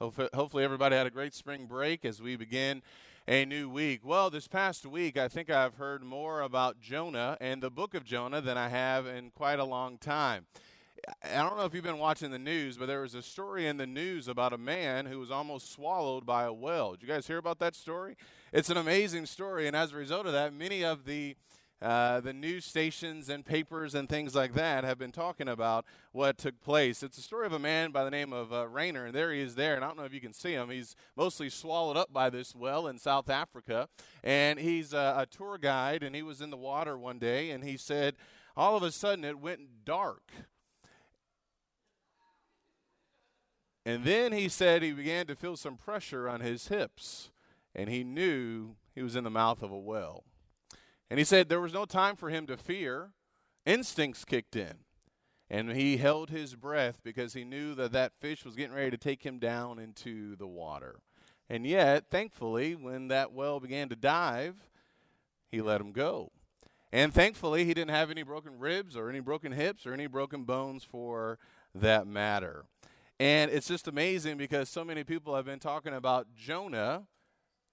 Hopefully, everybody had a great spring break as we begin a new week. Well, this past week, I think I've heard more about Jonah and the book of Jonah than I have in quite a long time. I don't know if you've been watching the news, but there was a story in the news about a man who was almost swallowed by a whale. Did you guys hear about that story? It's an amazing story, and as a result of that, many of the uh, the news stations and papers and things like that have been talking about what took place. It's a story of a man by the name of uh, Rainer, and there he is there. And I don't know if you can see him. He's mostly swallowed up by this well in South Africa, and he's uh, a tour guide. And he was in the water one day, and he said, all of a sudden it went dark. And then he said he began to feel some pressure on his hips, and he knew he was in the mouth of a well. And he said there was no time for him to fear. Instincts kicked in. And he held his breath because he knew that that fish was getting ready to take him down into the water. And yet, thankfully, when that well began to dive, he let him go. And thankfully, he didn't have any broken ribs or any broken hips or any broken bones for that matter. And it's just amazing because so many people have been talking about Jonah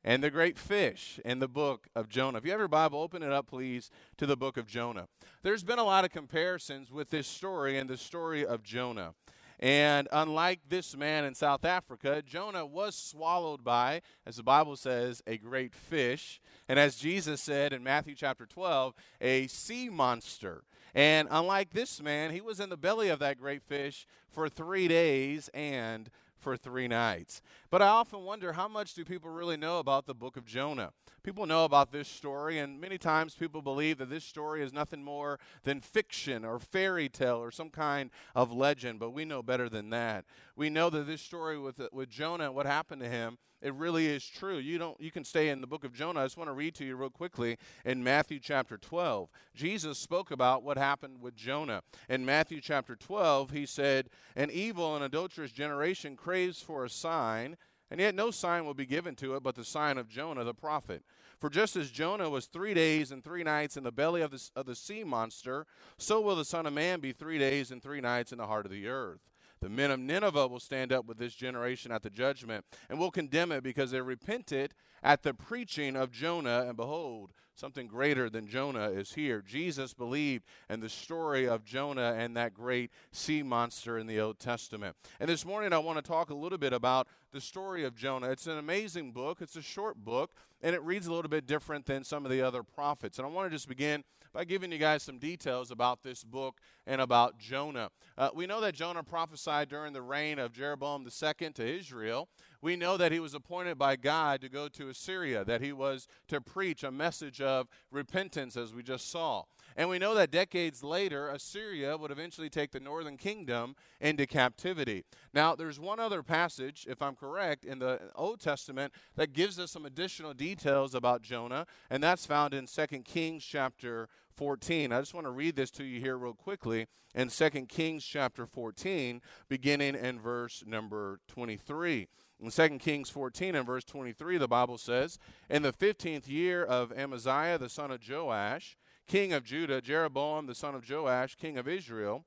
and the great fish in the book of Jonah. If you have your Bible, open it up, please, to the book of Jonah. There's been a lot of comparisons with this story and the story of Jonah. And unlike this man in South Africa, Jonah was swallowed by, as the Bible says, a great fish. And as Jesus said in Matthew chapter 12, a sea monster. And unlike this man, he was in the belly of that great fish for three days and for three nights. But I often wonder how much do people really know about the book of Jonah? People know about this story, and many times people believe that this story is nothing more than fiction or fairy tale or some kind of legend, but we know better than that. We know that this story with, with Jonah, what happened to him, it really is true. You don't you can stay in the book of Jonah. I just want to read to you real quickly in Matthew chapter 12. Jesus spoke about what happened with Jonah. In Matthew chapter 12, he said, "An evil and adulterous generation craves for a sign, and yet no sign will be given to it but the sign of Jonah the prophet. For just as Jonah was 3 days and 3 nights in the belly of the, of the sea monster, so will the son of man be 3 days and 3 nights in the heart of the earth." The men of Nineveh will stand up with this generation at the judgment and will condemn it because they repented at the preaching of Jonah. And behold, something greater than Jonah is here. Jesus believed in the story of Jonah and that great sea monster in the Old Testament. And this morning, I want to talk a little bit about the story of Jonah. It's an amazing book, it's a short book, and it reads a little bit different than some of the other prophets. And I want to just begin by giving you guys some details about this book and about Jonah. Uh, we know that Jonah prophesied during the reign of Jeroboam II to Israel. We know that he was appointed by God to go to Assyria, that he was to preach a message of repentance, as we just saw. And we know that decades later, Assyria would eventually take the northern kingdom into captivity. Now, there's one other passage, if I'm correct, in the Old Testament that gives us some additional details about Jonah, and that's found in 2 Kings chapter 14. I just want to read this to you here real quickly in 2 Kings chapter 14, beginning in verse number 23. In 2 Kings 14 and verse 23, the Bible says, In the 15th year of Amaziah the son of Joash, king of Judah, Jeroboam the son of Joash, king of Israel,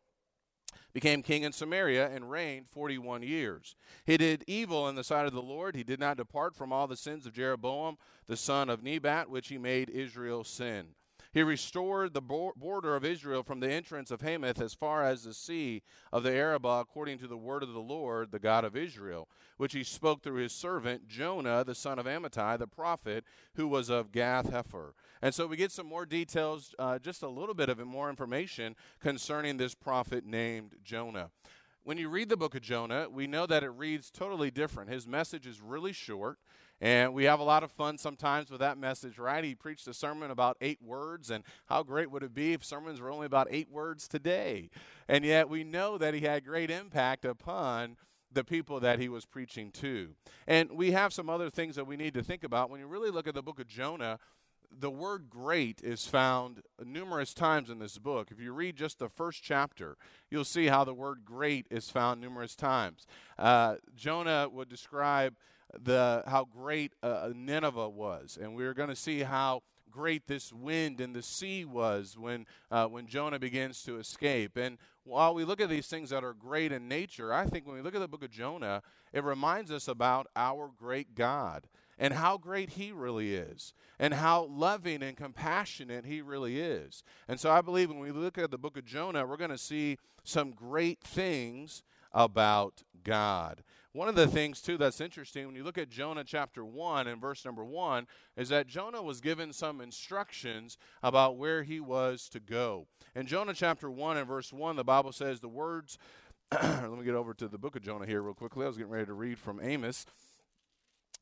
became king in Samaria and reigned 41 years. He did evil in the sight of the Lord. He did not depart from all the sins of Jeroboam the son of Nebat, which he made Israel sin. He restored the border of Israel from the entrance of Hamath as far as the sea of the Arabah, according to the word of the Lord, the God of Israel, which he spoke through his servant Jonah, the son of Amittai, the prophet, who was of Gath Hepher. And so we get some more details, uh, just a little bit of more information concerning this prophet named Jonah when you read the book of Jonah, we know that it reads totally different. His message is really short. And we have a lot of fun sometimes with that message, right? He preached a sermon about eight words, and how great would it be if sermons were only about eight words today? And yet we know that he had great impact upon the people that he was preaching to. And we have some other things that we need to think about. When you really look at the book of Jonah, the word great is found numerous times in this book. If you read just the first chapter, you'll see how the word great is found numerous times. Uh, Jonah would describe the how great uh, Nineveh was, and we're going to see how great this wind and the sea was when, uh, when Jonah begins to escape. And while we look at these things that are great in nature, I think when we look at the book of Jonah, it reminds us about our great God and how great he really is and how loving and compassionate he really is. And so I believe when we look at the book of Jonah, we're going to see some great things about God. One of the things, too, that's interesting when you look at Jonah chapter 1 and verse number 1 is that Jonah was given some instructions about where he was to go. In Jonah chapter 1 and verse 1, the Bible says the words, let me get over to the book of Jonah here real quickly. I was getting ready to read from Amos.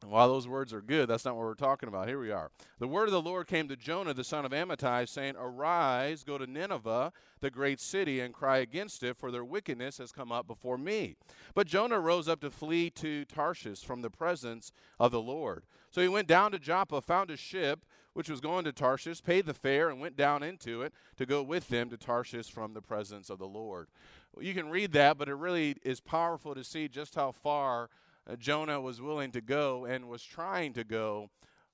While those words are good, that's not what we're talking about. Here we are. The word of the Lord came to Jonah, the son of Amittai, saying, Arise, go to Nineveh, the great city, and cry against it, for their wickedness has come up before me. But Jonah rose up to flee to Tarshish from the presence of the Lord. So he went down to Joppa, found a ship which was going to Tarshish, paid the fare, and went down into it to go with them to Tarshish from the presence of the Lord. You can read that, but it really is powerful to see just how far Uh, Jonah was willing to go and was trying to go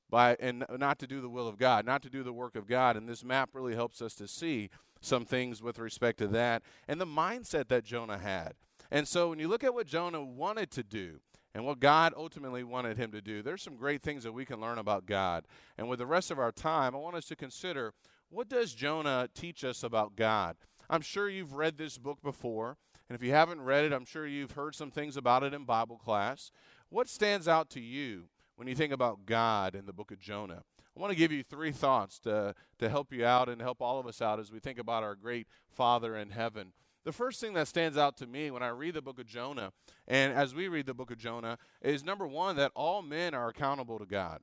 by and not to do the will of God, not to do the work of God. And this map really helps us to see some things with respect to that and the mindset that Jonah had. And so when you look at what Jonah wanted to do and what God ultimately wanted him to do, there's some great things that we can learn about God. And with the rest of our time, I want us to consider what does Jonah teach us about God? I'm sure you've read this book before. And if you haven't read it, I'm sure you've heard some things about it in Bible class. What stands out to you when you think about God in the book of Jonah? I want to give you three thoughts to, to help you out and help all of us out as we think about our great Father in heaven. The first thing that stands out to me when I read the book of Jonah, and as we read the book of Jonah, is number one, that all men are accountable to God.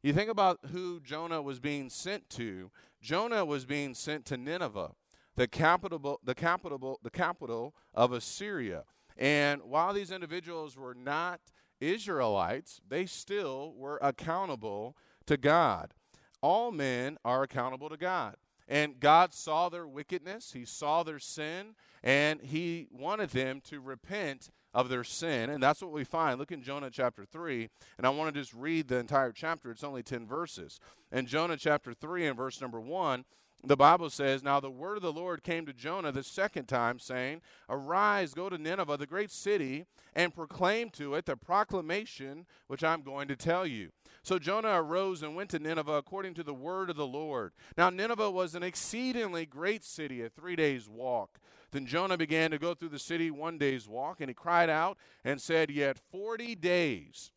You think about who Jonah was being sent to. Jonah was being sent to Nineveh the capital, the capital, the capital of Assyria. And while these individuals were not Israelites, they still were accountable to God. All men are accountable to God. And God saw their wickedness, He saw their sin, and He wanted them to repent of their sin. And that's what we find. Look in Jonah chapter 3, and I want to just read the entire chapter. It's only 10 verses. In Jonah chapter 3 and verse number 1, the Bible says, Now the word of the Lord came to Jonah the second time, saying, Arise, go to Nineveh, the great city, and proclaim to it the proclamation which I'm going to tell you. So Jonah arose and went to Nineveh according to the word of the Lord. Now Nineveh was an exceedingly great city, a three days' walk. Then Jonah began to go through the city one day's walk, and he cried out and said, Yet forty days,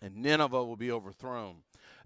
and Nineveh will be overthrown.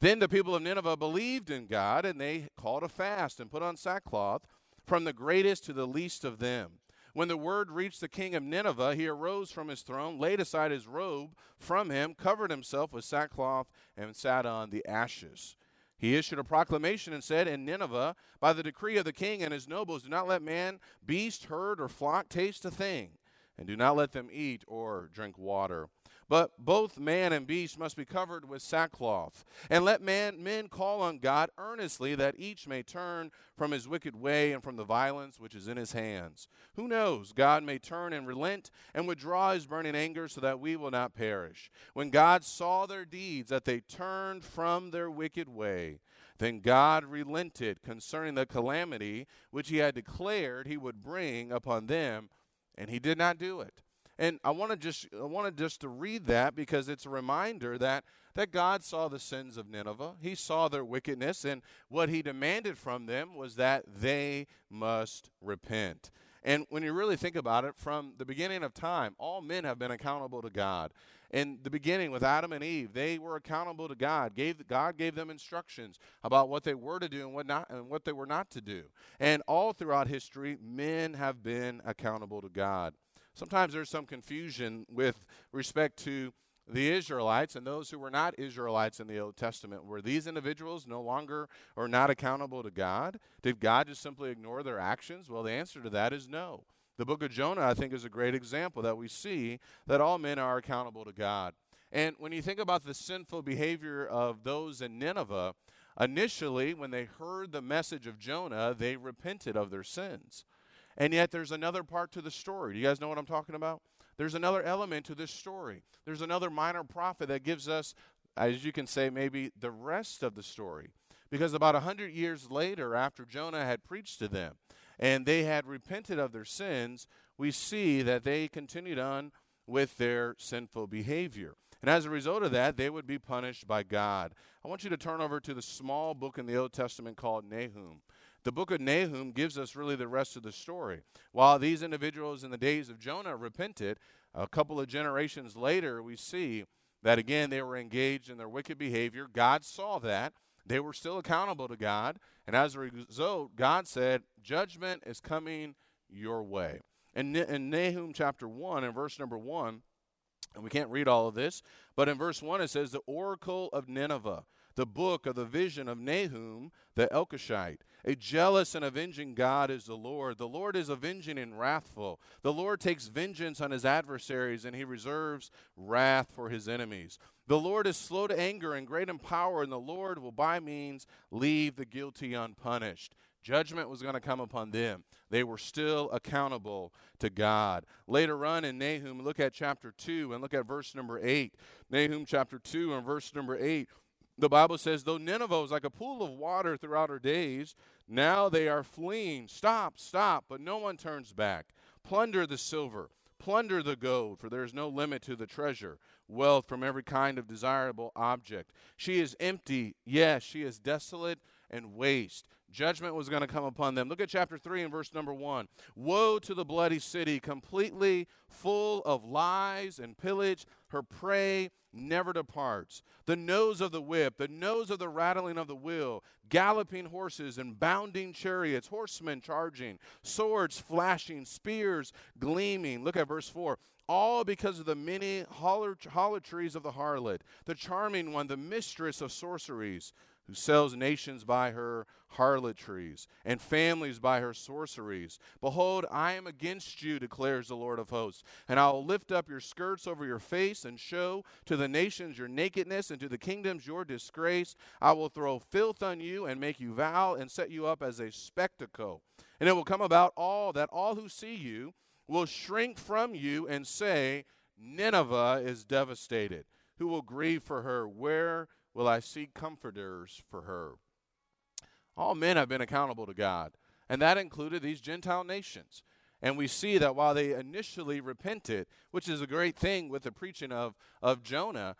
Then the people of Nineveh believed in God, and they called a fast and put on sackcloth, from the greatest to the least of them. When the word reached the king of Nineveh, he arose from his throne, laid aside his robe from him, covered himself with sackcloth, and sat on the ashes. He issued a proclamation and said, In Nineveh, by the decree of the king and his nobles, do not let man, beast, herd, or flock taste a thing, and do not let them eat or drink water. But both man and beast must be covered with sackcloth. And let man, men call on God earnestly that each may turn from his wicked way and from the violence which is in his hands. Who knows? God may turn and relent and withdraw his burning anger so that we will not perish. When God saw their deeds, that they turned from their wicked way, then God relented concerning the calamity which he had declared he would bring upon them, and he did not do it. And I want to just I wanted just to read that because it's a reminder that that God saw the sins of Nineveh. He saw their wickedness and what he demanded from them was that they must repent. And when you really think about it, from the beginning of time, all men have been accountable to God. In the beginning, with Adam and Eve, they were accountable to God. Gave God gave them instructions about what they were to do and what not and what they were not to do. And all throughout history, men have been accountable to God. Sometimes there's some confusion with respect to the Israelites and those who were not Israelites in the Old Testament. Were these individuals no longer or not accountable to God? Did God just simply ignore their actions? Well, the answer to that is no. The book of Jonah, I think, is a great example that we see that all men are accountable to God. And when you think about the sinful behavior of those in Nineveh, initially, when they heard the message of Jonah, they repented of their sins. And yet there's another part to the story. Do you guys know what I'm talking about? There's another element to this story. There's another minor prophet that gives us, as you can say, maybe the rest of the story. because about a hundred years later, after Jonah had preached to them and they had repented of their sins, we see that they continued on with their sinful behavior. And as a result of that, they would be punished by God. I want you to turn over to the small book in the Old Testament called Nahum. The book of Nahum gives us really the rest of the story. While these individuals in the days of Jonah repented, a couple of generations later, we see that again they were engaged in their wicked behavior. God saw that. They were still accountable to God. And as a result, God said, Judgment is coming your way. And in Nahum chapter 1 and verse number 1, and we can't read all of this, but in verse 1 it says, The oracle of Nineveh, the book of the vision of Nahum the Elkoshite. A jealous and avenging God is the Lord. The Lord is avenging and wrathful. The Lord takes vengeance on his adversaries, and he reserves wrath for his enemies. The Lord is slow to anger and great in power, and the Lord will by means leave the guilty unpunished. Judgment was going to come upon them. They were still accountable to God. Later on in Nahum, look at chapter 2 and look at verse number 8. Nahum chapter 2 and verse number 8. The Bible says, though Nineveh was like a pool of water throughout her days, now they are fleeing. Stop, stop, but no one turns back. Plunder the silver, plunder the gold, for there is no limit to the treasure, wealth from every kind of desirable object. She is empty, yes, she is desolate and waste. Judgment was going to come upon them. Look at chapter 3 and verse number 1. Woe to the bloody city, completely full of lies and pillage. Her prey never departs. The nose of the whip, the nose of the rattling of the wheel, galloping horses and bounding chariots, horsemen charging, swords flashing, spears gleaming. Look at verse 4 all because of the many harlotries of the harlot, the charming one, the mistress of sorceries who sells nations by her harlotries and families by her sorceries. Behold, I am against you, declares the Lord of hosts, and I will lift up your skirts over your face and show to the nations your nakedness and to the kingdoms your disgrace. I will throw filth on you and make you vow and set you up as a spectacle. And it will come about all that all who see you will shrink from you and say, Nineveh is devastated. Who will grieve for her? Where will I seek comforters for her. All men have been accountable to God, and that included these Gentile nations. And we see that while they initially repented, which is a great thing with the preaching of, of Jonah,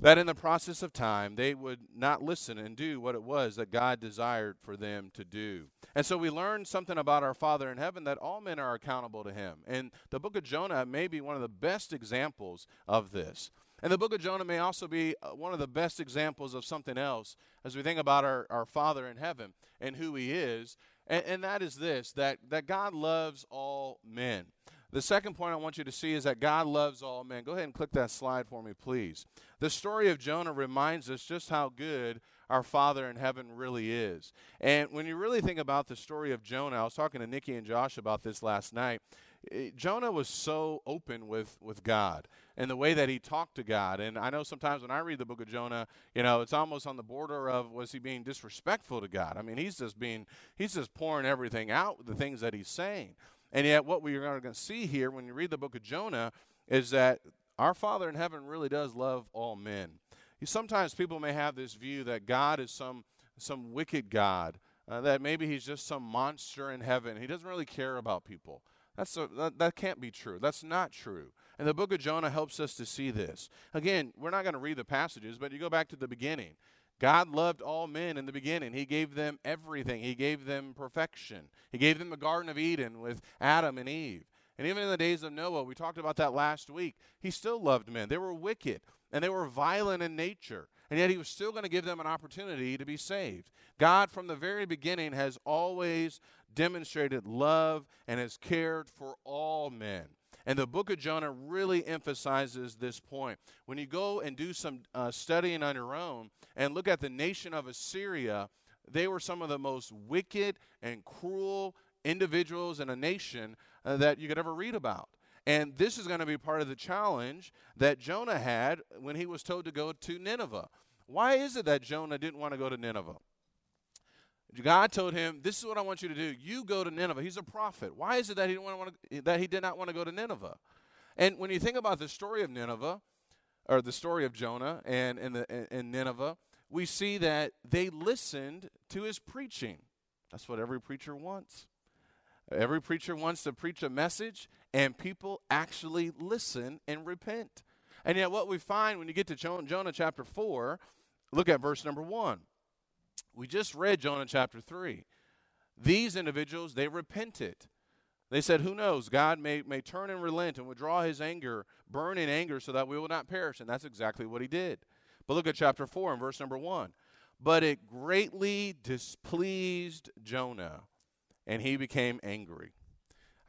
that in the process of time they would not listen and do what it was that God desired for them to do. And so we learn something about our Father in heaven that all men are accountable to him. And the book of Jonah may be one of the best examples of this. And the book of Jonah may also be uh, one of the best examples of something else as we think about our, our Father in heaven and who He is. And, and that is this that, that God loves all men. The second point I want you to see is that God loves all men. Go ahead and click that slide for me, please. The story of Jonah reminds us just how good our Father in heaven really is. And when you really think about the story of Jonah, I was talking to Nikki and Josh about this last night. Eh, Jonah was so open with, with God and the way that he talked to God. And I know sometimes when I read the book of Jonah, you know, it's almost on the border of was he being disrespectful to God? I mean, he's just being, he's just pouring everything out, the things that he's saying. And yet, what we are going to see here when you read the book of Jonah is that our Father in heaven really does love all men. Sometimes people may have this view that God is some some wicked God, uh, that maybe he's just some monster in heaven. He doesn't really care about people. That's a, that, that can't be true. That's not true. And the book of Jonah helps us to see this. Again, we're not going to read the passages, but you go back to the beginning. God loved all men in the beginning. He gave them everything. He gave them perfection. He gave them the Garden of Eden with Adam and Eve. And even in the days of Noah, we talked about that last week, he still loved men. They were wicked and they were violent in nature. And yet he was still going to give them an opportunity to be saved. God, from the very beginning, has always demonstrated love and has cared for all men. And the book of Jonah really emphasizes this point. When you go and do some uh, studying on your own and look at the nation of Assyria, they were some of the most wicked and cruel individuals in a nation uh, that you could ever read about. And this is going to be part of the challenge that Jonah had when he was told to go to Nineveh. Why is it that Jonah didn't want to go to Nineveh? God told him, "This is what I want you to do. You go to Nineveh." He's a prophet. Why is it that he didn't want to, that he did not want to go to Nineveh? And when you think about the story of Nineveh, or the story of Jonah and and, the, and Nineveh, we see that they listened to his preaching. That's what every preacher wants. Every preacher wants to preach a message, and people actually listen and repent. And yet, what we find when you get to Jonah chapter 4, look at verse number 1. We just read Jonah chapter 3. These individuals, they repented. They said, Who knows? God may, may turn and relent and withdraw his anger, burn in anger, so that we will not perish. And that's exactly what he did. But look at chapter 4 and verse number 1. But it greatly displeased Jonah, and he became angry.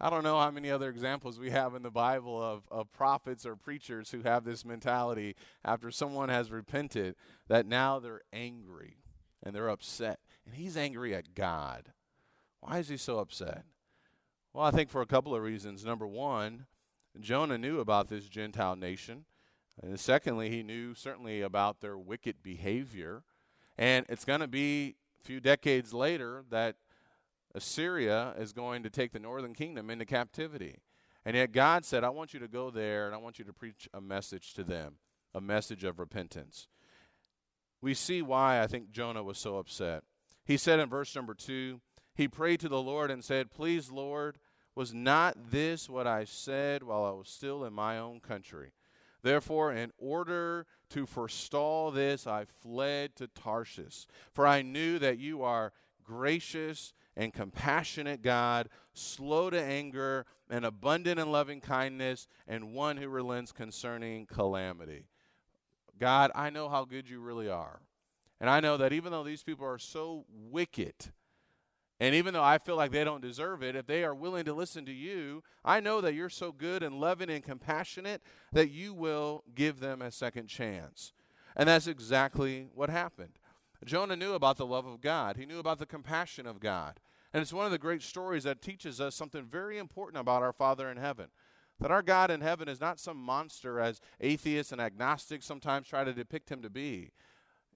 I don't know how many other examples we have in the Bible of, of prophets or preachers who have this mentality after someone has repented that now they're angry and they're upset. And he's angry at God. Why is he so upset? Well, I think for a couple of reasons. Number one, Jonah knew about this Gentile nation. And secondly, he knew certainly about their wicked behavior. And it's going to be a few decades later that Assyria is going to take the northern kingdom into captivity. And yet God said, I want you to go there and I want you to preach a message to them, a message of repentance. We see why I think Jonah was so upset. He said in verse number two, he prayed to the Lord and said, Please, Lord, was not this what I said while I was still in my own country? Therefore, in order to forestall this, I fled to Tarshish, for I knew that you are gracious and compassionate God, slow to anger, and abundant in loving kindness, and one who relents concerning calamity. God, I know how good you really are. And I know that even though these people are so wicked, and even though I feel like they don't deserve it, if they are willing to listen to you, I know that you're so good and loving and compassionate that you will give them a second chance. And that's exactly what happened. Jonah knew about the love of God, he knew about the compassion of God. And it's one of the great stories that teaches us something very important about our Father in heaven. That our God in heaven is not some monster, as atheists and agnostics sometimes try to depict him to be.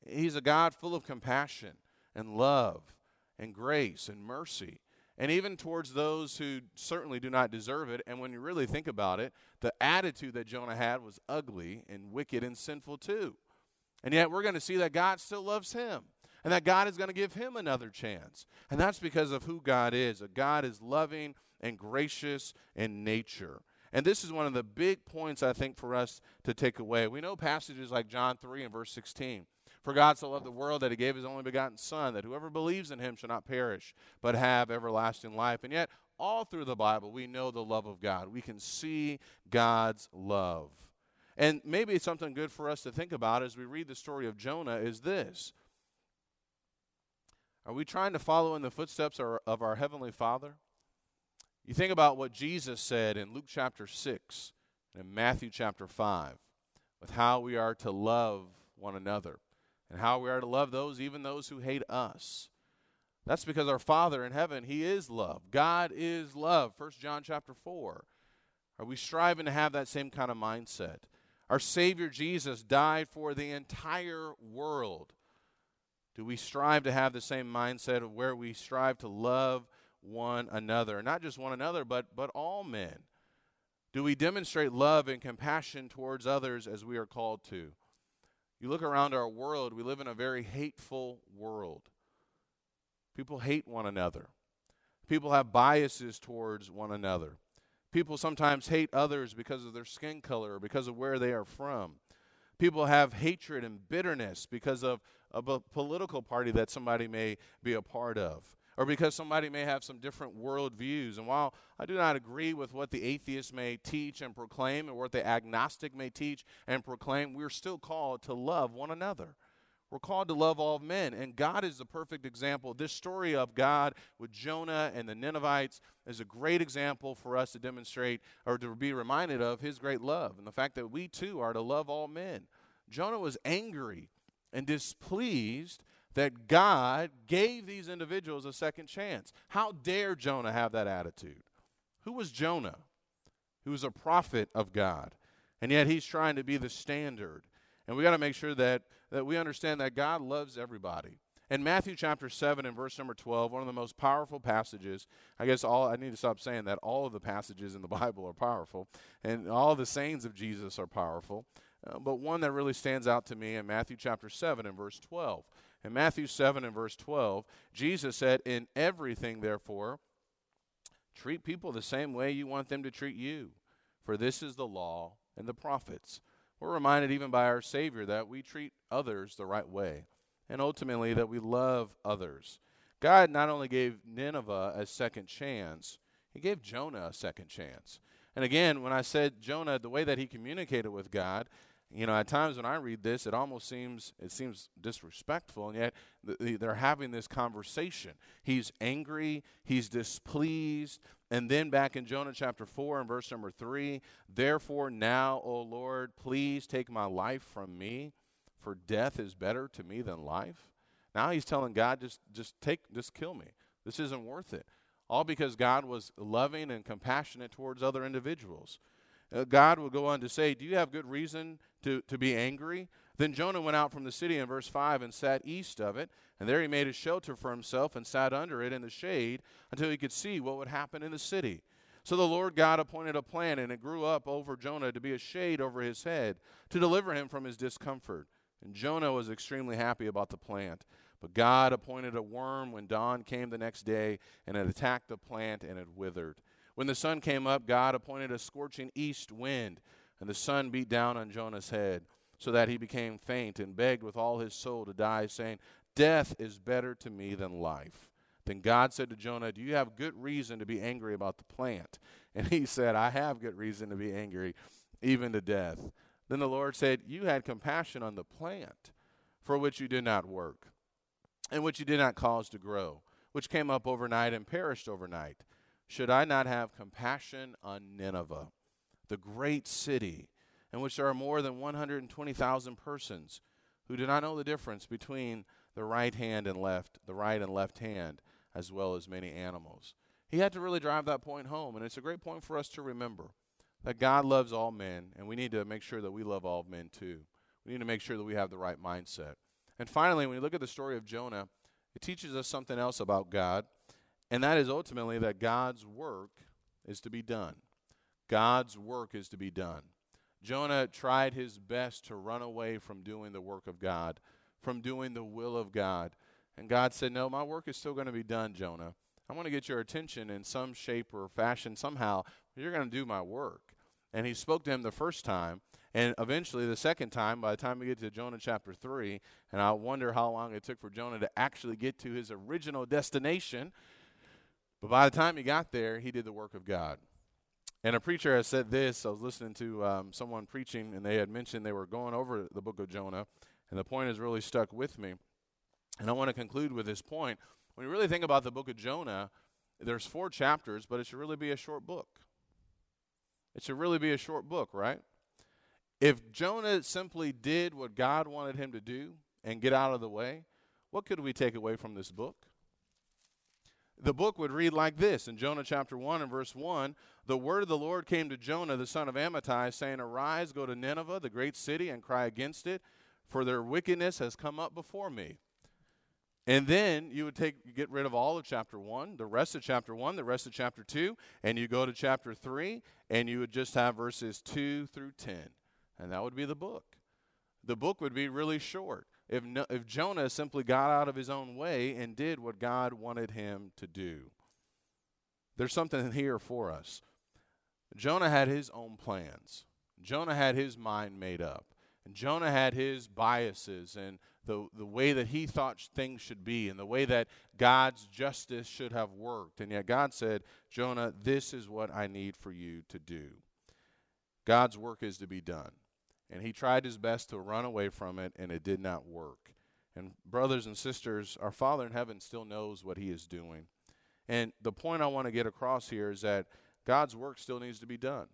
He's a God full of compassion and love and grace and mercy, and even towards those who certainly do not deserve it. And when you really think about it, the attitude that Jonah had was ugly and wicked and sinful too. And yet we're going to see that God still loves him and that God is going to give him another chance. And that's because of who God is. A God is loving and gracious in nature. And this is one of the big points I think for us to take away. We know passages like John 3 and verse 16 for God so loved the world that he gave his only begotten Son, that whoever believes in him shall not perish, but have everlasting life. And yet, all through the Bible, we know the love of God. We can see God's love. And maybe it's something good for us to think about as we read the story of Jonah is this. Are we trying to follow in the footsteps of our, Heavenly Father? You think about what Jesus said in Luke chapter 6 and Matthew chapter 5 with how we are to love one another and how we are to love those, even those who hate us. That's because our Father in heaven, He is love. God is love. 1 John chapter 4. Are we striving to have that same kind of mindset? Our Savior Jesus died for the entire world. Do we strive to have the same mindset of where we strive to love one another? Not just one another, but, but all men. Do we demonstrate love and compassion towards others as we are called to? You look around our world, we live in a very hateful world. People hate one another. People have biases towards one another. People sometimes hate others because of their skin color or because of where they are from. People have hatred and bitterness because of, a political party that somebody may be a part of or because somebody may have some different worldviews. And while I do not agree with what the atheist may teach and proclaim, or what the agnostic may teach and proclaim, we're still called to love one another. We're called to love all men, and God is the perfect example. This story of God with Jonah and the Ninevites is a great example for us to demonstrate or to be reminded of his great love and the fact that we too are to love all men. Jonah was angry and displeased that God gave these individuals a second chance. How dare Jonah have that attitude? Who was Jonah? Who was a prophet of God. And yet he's trying to be the standard. And we got to make sure that, that we understand that God loves everybody. In Matthew chapter 7 and verse number 12, one of the most powerful passages, I guess all I need to stop saying that all of the passages in the Bible are powerful and all the sayings of Jesus are powerful. Uh, but one that really stands out to me in Matthew chapter 7 and verse 12. In Matthew 7 and verse 12, Jesus said, In everything, therefore, treat people the same way you want them to treat you, for this is the law and the prophets. We're reminded even by our Savior that we treat others the right way, and ultimately that we love others. God not only gave Nineveh a second chance, he gave Jonah a second chance. And again, when I said Jonah, the way that he communicated with God, you know, at times when I read this, it almost seems it seems disrespectful, and yet they're having this conversation. He's angry, he's displeased, and then back in Jonah chapter four and verse number three, therefore now, O Lord, please take my life from me, for death is better to me than life. Now he's telling God, just just take, just kill me. This isn't worth it. All because God was loving and compassionate towards other individuals. Uh, God will go on to say, Do you have good reason to, to be angry? Then Jonah went out from the city in verse 5 and sat east of it, and there he made a shelter for himself and sat under it in the shade until he could see what would happen in the city. So the Lord God appointed a plant, and it grew up over Jonah to be a shade over his head, to deliver him from his discomfort. And Jonah was extremely happy about the plant. But God appointed a worm when dawn came the next day, and it attacked the plant, and it withered. When the sun came up, God appointed a scorching east wind, and the sun beat down on Jonah's head, so that he became faint and begged with all his soul to die, saying, Death is better to me than life. Then God said to Jonah, Do you have good reason to be angry about the plant? And he said, I have good reason to be angry, even to death. Then the Lord said, You had compassion on the plant, for which you did not work, and which you did not cause to grow, which came up overnight and perished overnight. Should I not have compassion on Nineveh, the great city, in which there are more than 120,000 persons who do not know the difference between the right hand and left, the right and left hand, as well as many animals? He had to really drive that point home, and it's a great point for us to remember that God loves all men, and we need to make sure that we love all men too. We need to make sure that we have the right mindset. And finally, when you look at the story of Jonah, it teaches us something else about God and that is ultimately that God's work is to be done. God's work is to be done. Jonah tried his best to run away from doing the work of God, from doing the will of God. And God said, No, my work is still going to be done, Jonah. I want to get your attention in some shape or fashion somehow. You're going to do my work. And he spoke to him the first time. And eventually, the second time, by the time we get to Jonah chapter 3, and I wonder how long it took for Jonah to actually get to his original destination, but by the time he got there, he did the work of God. And a preacher has said this. I was listening to um, someone preaching, and they had mentioned they were going over the book of Jonah, and the point has really stuck with me. And I want to conclude with this point. When you really think about the book of Jonah, there's four chapters, but it should really be a short book. It should really be a short book, right? If Jonah simply did what God wanted him to do and get out of the way, what could we take away from this book? The book would read like this in Jonah chapter 1 and verse 1 The word of the Lord came to Jonah, the son of Amittai, saying, Arise, go to Nineveh, the great city, and cry against it, for their wickedness has come up before me. And then you would take get rid of all of chapter 1, the rest of chapter 1, the rest of chapter 2, and you go to chapter 3, and you would just have verses 2 through 10. And that would be the book. The book would be really short if, no, if Jonah simply got out of his own way and did what God wanted him to do. There's something here for us. Jonah had his own plans. Jonah had his mind made up. And Jonah had his biases and the, the way that he thought things should be and the way that God's justice should have worked. And yet God said, Jonah, this is what I need for you to do. God's work is to be done. And he tried his best to run away from it, and it did not work. And, brothers and sisters, our Father in heaven still knows what he is doing. And the point I want to get across here is that God's work still needs to be done.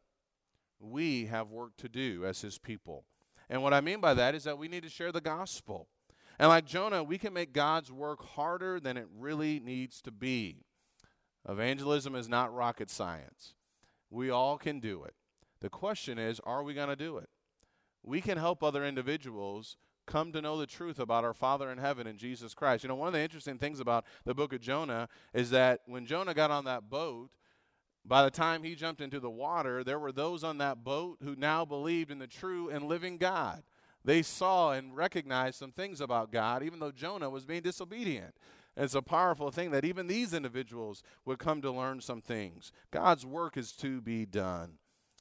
We have work to do as his people. And what I mean by that is that we need to share the gospel. And like Jonah, we can make God's work harder than it really needs to be. Evangelism is not rocket science. We all can do it. The question is, are we going to do it? We can help other individuals come to know the truth about our Father in heaven and Jesus Christ. You know, one of the interesting things about the book of Jonah is that when Jonah got on that boat, By the time he jumped into the water, there were those on that boat who now believed in the true and living God. They saw and recognized some things about God, even though Jonah was being disobedient. It's a powerful thing that even these individuals would come to learn some things. God's work is to be done.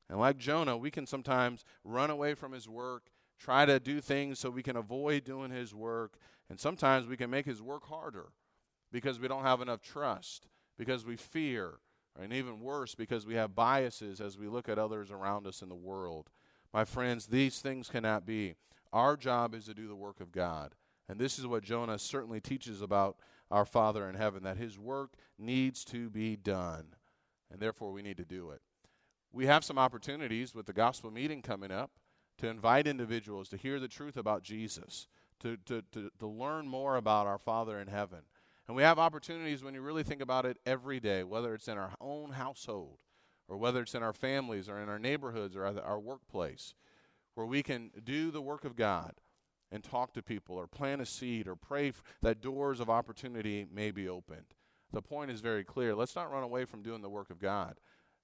And like Jonah, we can sometimes run away from his work, try to do things so we can avoid doing his work, and sometimes we can make his work harder because we don't have enough trust, because we fear, and even worse, because we have biases as we look at others around us in the world. My friends, these things cannot be. Our job is to do the work of God. And this is what Jonah certainly teaches about our Father in heaven that his work needs to be done. And therefore, we need to do it. We have some opportunities with the gospel meeting coming up to invite individuals to hear the truth about Jesus, to, to, to, to learn more about our Father in heaven. And we have opportunities when you really think about it every day, whether it's in our own household or whether it's in our families or in our neighborhoods or our workplace, where we can do the work of God and talk to people or plant a seed or pray that doors of opportunity may be opened. The point is very clear. Let's not run away from doing the work of God.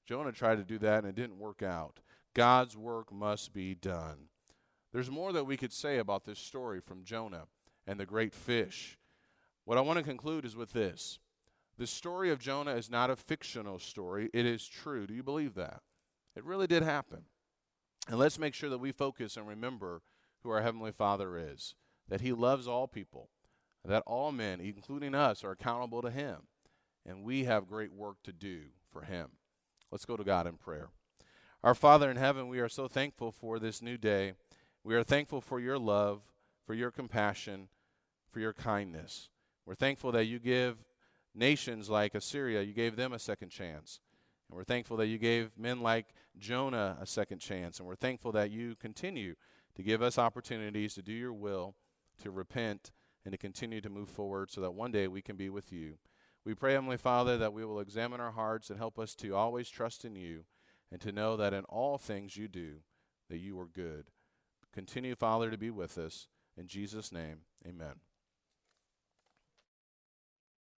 Jonah tried to do that and it didn't work out. God's work must be done. There's more that we could say about this story from Jonah and the great fish. What I want to conclude is with this the story of Jonah is not a fictional story, it is true. Do you believe that? It really did happen. And let's make sure that we focus and remember who our Heavenly Father is, that He loves all people, that all men, including us, are accountable to Him, and we have great work to do for Him. Let's go to God in prayer. Our Father in heaven, we are so thankful for this new day. We are thankful for your love, for your compassion, for your kindness. We're thankful that you give nations like Assyria, you gave them a second chance. And we're thankful that you gave men like Jonah a second chance. And we're thankful that you continue to give us opportunities to do your will, to repent, and to continue to move forward so that one day we can be with you. We pray, Heavenly Father, that we will examine our hearts and help us to always trust in you and to know that in all things you do, that you are good. Continue, Father, to be with us. In Jesus' name, amen.